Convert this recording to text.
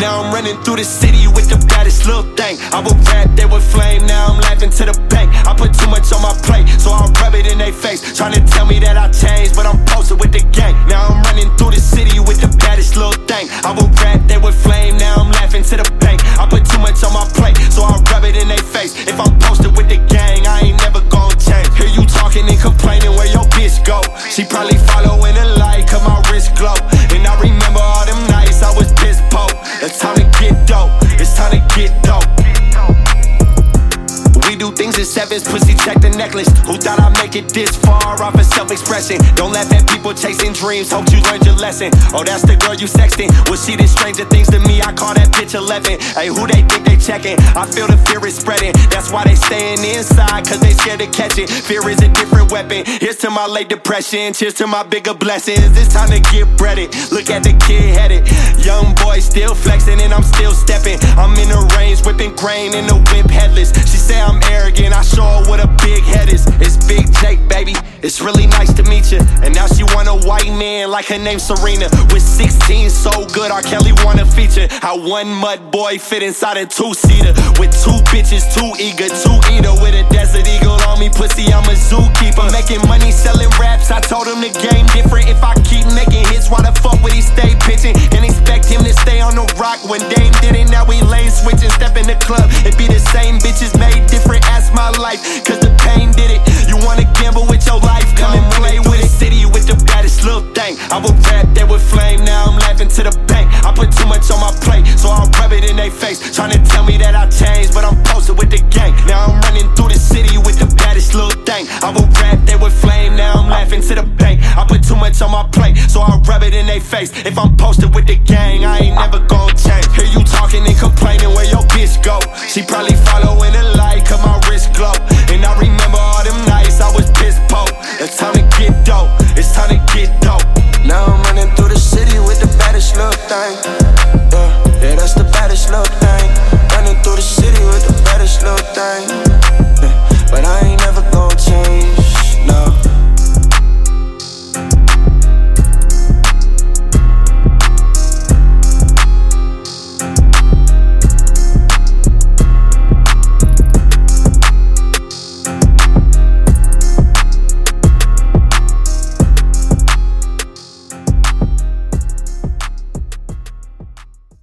Now I'm running through the city with the baddest little thing. I would rap, they would flame. Now I'm laughing to the bank. I put too much on my plate, so I'll rub it in their face. Trying to tell me that I changed, but I'm posted with the gang. Now I'm running through the city with the baddest little thing. I would rap, they would flame. Now I'm laughing to the bank. I put too much on my plate, so I'll rub it in their face. If I'm posted with the gang, I ain't never gonna change. Hear you talking and complaining where your bitch go. She probably following In sevens, pussy check the necklace. Who thought I'd make it this far off of self expression? Don't laugh at people chasing dreams, hope you learned your lesson. Oh, that's the girl you sexting. Well, she did stranger things to me, I call that bitch 11. Hey, who they think they checking? I feel the fear is spreading. That's why they staying inside, cause they scared to catch it. Fear is a different weapon. Here's to my late depression, cheers to my bigger blessings. It's time to get breaded. Look at the kid headed. Young boy still flexing and I'm still stepping. It's really nice to meet you. And now she want a white man like her name's Serena. With 16, so good, R. Kelly wanna feature. How one mud boy fit inside a two seater. With two bitches, too eager, two eater. With a desert eagle on me, pussy, I'm a zookeeper. Making money selling raps, I told him to game face. Trying to tell me that I changed, but I'm posted with the gang. Now I'm running through the city with the baddest little thing. I would rap, they would flame. Now I'm laughing to the bank. I put too much on my plate, so I'll rub it in their face. If I'm posted with the gang, I ain't never gonna change. Hear you talking and complaining where your bitch go. She probably following